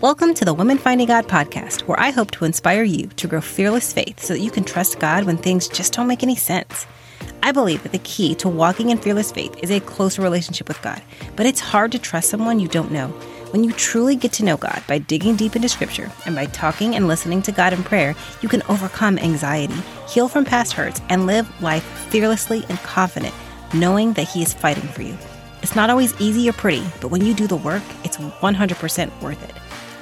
Welcome to the Women Finding God podcast, where I hope to inspire you to grow fearless faith so that you can trust God when things just don't make any sense. I believe that the key to walking in fearless faith is a closer relationship with God, but it's hard to trust someone you don't know. When you truly get to know God by digging deep into Scripture and by talking and listening to God in prayer, you can overcome anxiety, heal from past hurts, and live life fearlessly and confident, knowing that He is fighting for you. It's not always easy or pretty, but when you do the work, it's 100% worth it.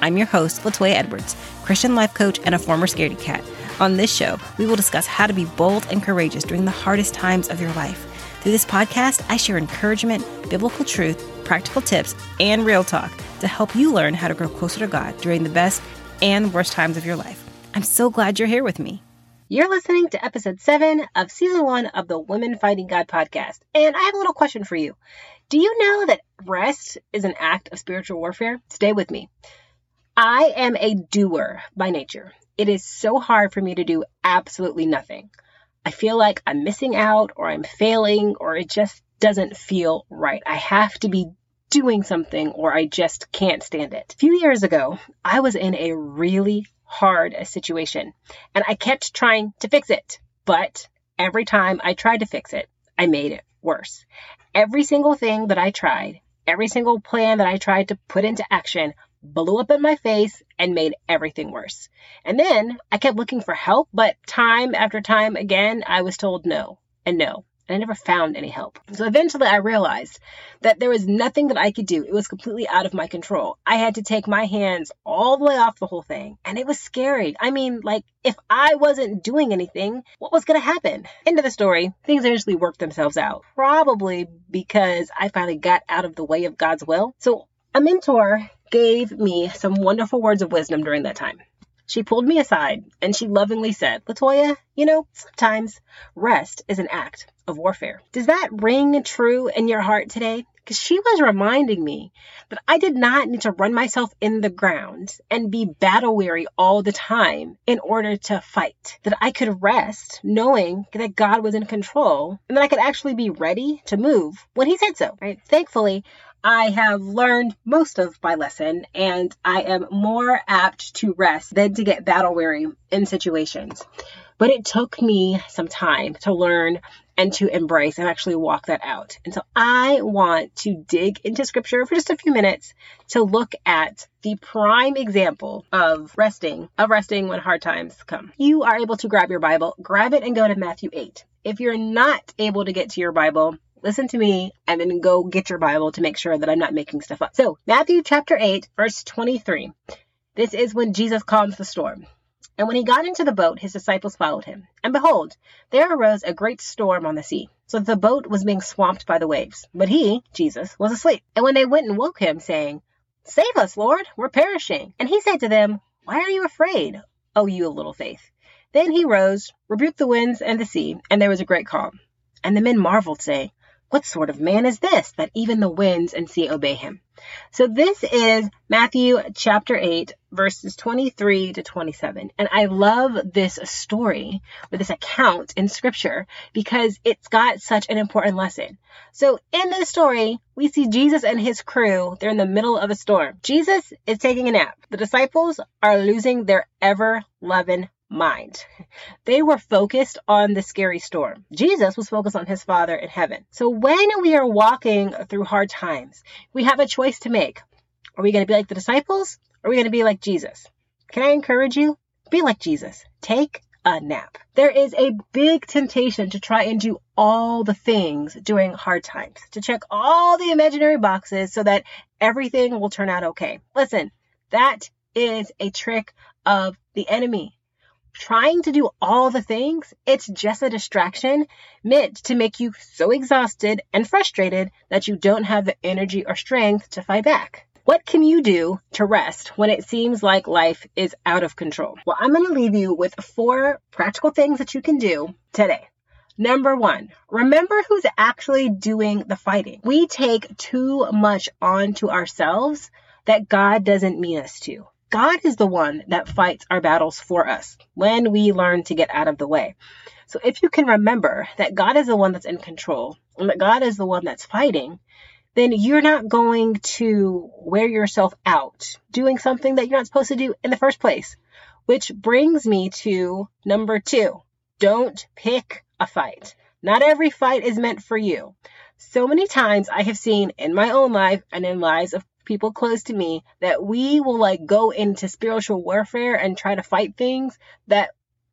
I'm your host, Latoya Edwards, Christian life coach and a former scaredy cat. On this show, we will discuss how to be bold and courageous during the hardest times of your life. Through this podcast, I share encouragement, biblical truth, practical tips, and real talk to help you learn how to grow closer to God during the best and worst times of your life. I'm so glad you're here with me. You're listening to episode seven of season one of the Women Finding God podcast. And I have a little question for you. Do you know that rest is an act of spiritual warfare? Stay with me. I am a doer by nature. It is so hard for me to do absolutely nothing. I feel like I'm missing out or I'm failing or it just doesn't feel right. I have to be doing something or I just can't stand it. A few years ago, I was in a really hard situation and I kept trying to fix it. But every time I tried to fix it, I made it worse. Every single thing that I tried, every single plan that I tried to put into action blew up in my face and made everything worse. And then I kept looking for help, but time after time again, I was told no and no. And I never found any help. So eventually I realized that there was nothing that I could do. It was completely out of my control. I had to take my hands all the way off the whole thing. And it was scary. I mean, like, if I wasn't doing anything, what was going to happen? End of the story. Things eventually worked themselves out. Probably because I finally got out of the way of God's will. So a mentor gave me some wonderful words of wisdom during that time. She pulled me aside and she lovingly said, Latoya, you know, sometimes rest is an act of warfare. Does that ring true in your heart today? Because she was reminding me that I did not need to run myself in the ground and be battle weary all the time in order to fight. That I could rest knowing that God was in control and that I could actually be ready to move when He said so. Right? Thankfully, I have learned most of my lesson and I am more apt to rest than to get battle weary in situations. But it took me some time to learn and to embrace and actually walk that out. And so I want to dig into scripture for just a few minutes to look at the prime example of resting, of resting when hard times come. You are able to grab your Bible, grab it and go to Matthew 8. If you're not able to get to your Bible, listen to me and then go get your Bible to make sure that I'm not making stuff up. So, Matthew chapter 8, verse 23. This is when Jesus calms the storm. And when he got into the boat, his disciples followed him. And behold, there arose a great storm on the sea, so that the boat was being swamped by the waves. But he, Jesus, was asleep. And when they went and woke him, saying, Save us, Lord, we're perishing. And he said to them, Why are you afraid, O you of little faith? Then he rose, rebuked the winds and the sea, and there was a great calm. And the men marveled, saying, what sort of man is this that even the winds and sea obey him? So this is Matthew chapter 8, verses 23 to 27. And I love this story or this account in scripture because it's got such an important lesson. So in this story, we see Jesus and his crew. They're in the middle of a storm. Jesus is taking a nap. The disciples are losing their ever loving mind. They were focused on the scary storm. Jesus was focused on his Father in heaven. So when we are walking through hard times, we have a choice to make. Are we going to be like the disciples? Or are we going to be like Jesus? Can I encourage you? Be like Jesus. Take a nap. There is a big temptation to try and do all the things during hard times, to check all the imaginary boxes so that everything will turn out okay. Listen, that is a trick of the enemy trying to do all the things, it's just a distraction meant to make you so exhausted and frustrated that you don't have the energy or strength to fight back. What can you do to rest when it seems like life is out of control? Well, I'm going to leave you with four practical things that you can do today. Number one, remember who's actually doing the fighting. We take too much onto ourselves that God doesn't mean us to. God is the one that fights our battles for us when we learn to get out of the way. So if you can remember that God is the one that's in control and that God is the one that's fighting, then you're not going to wear yourself out doing something that you're not supposed to do in the first place. Which brings me to number two. Don't pick a fight. Not every fight is meant for you. So many times I have seen in my own life and in lives of people close to me that we will like go into spiritual warfare and try to fight things that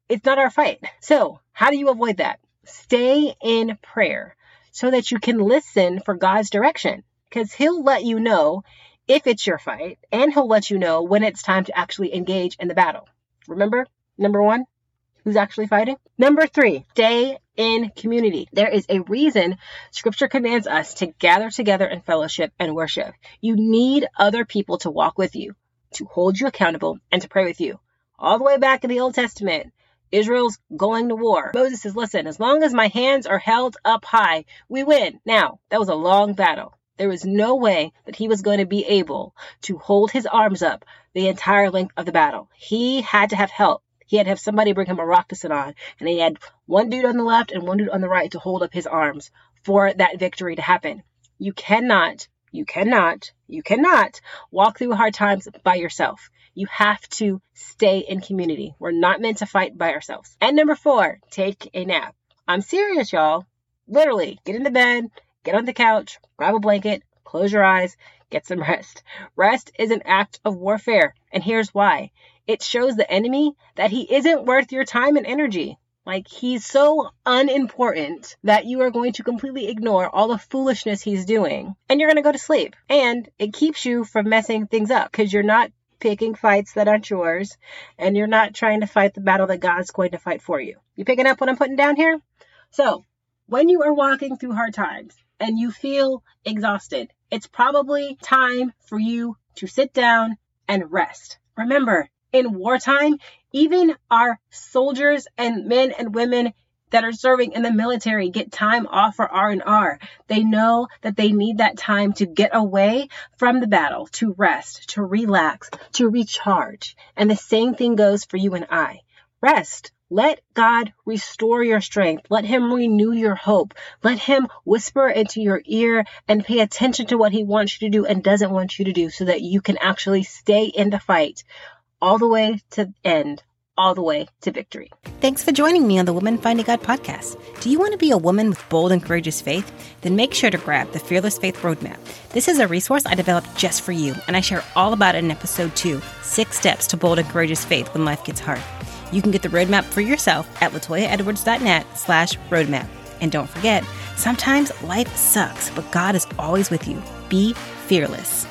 it's not our fight. So, how do you avoid that? Stay in prayer so that you can listen for God's direction because He'll let you know if it's your fight and He'll let you know when it's time to actually engage in the battle. Remember, number one, who's actually fighting? Number three, stay in community. There is a reason scripture commands us to gather together in fellowship and worship. You need other people to walk with you, to hold you accountable, and to pray with you. All the way back in the Old Testament, Israel's going to war. Moses says, Listen, as long as my hands are held up high, we win. Now, that was a long battle. There was no way that he was going to be able to hold his arms up the entire length of the battle. He had to have help. He had to have somebody bring him a rock to sit on. And he had one dude on the left and one dude on the right to hold up his arms for that victory to happen. You cannot, you cannot, you cannot walk through hard times by yourself. You have to stay in community. We're not meant to fight by ourselves. And number four, take a nap. I'm serious, y'all. Literally, get into bed, get on the couch, grab a blanket, close your eyes, get some rest. Rest is an act of warfare, and here's why. It shows the enemy that he isn't worth your time and energy. Like he's so unimportant that you are going to completely ignore all the foolishness he's doing and you're going to go to sleep. And it keeps you from messing things up because you're not picking fights that aren't yours, and you're not trying to fight the battle that God's going to fight for you. You picking up what I'm putting down here? So, when you are walking through hard times and you feel exhausted, it's probably time for you to sit down and rest. Remember, in wartime, even our soldiers and men and women that are serving in the military get time off for R&R. They know that they need that time to get away from the battle, to rest, to relax, to recharge. And the same thing goes for you and I. Rest. Let God restore your strength. Let Him renew your hope. Let Him whisper into your ear and pay attention to what He wants you to do and doesn't want you to do so that you can actually stay in the fight all the way to the end all the way to victory. Thanks for joining me on the Woman Finding God podcast. Do you want to be a woman with bold and courageous faith? Then make sure to grab the Fearless Faith Roadmap. This is a resource I developed just for you, and I share all about it in episode two Six Steps to Bold and Courageous Faith When Life Gets Hard. You can get the roadmap for yourself at latoyaedwards.net slash roadmap. And don't forget, sometimes life sucks, but God is always with you. Be fearless.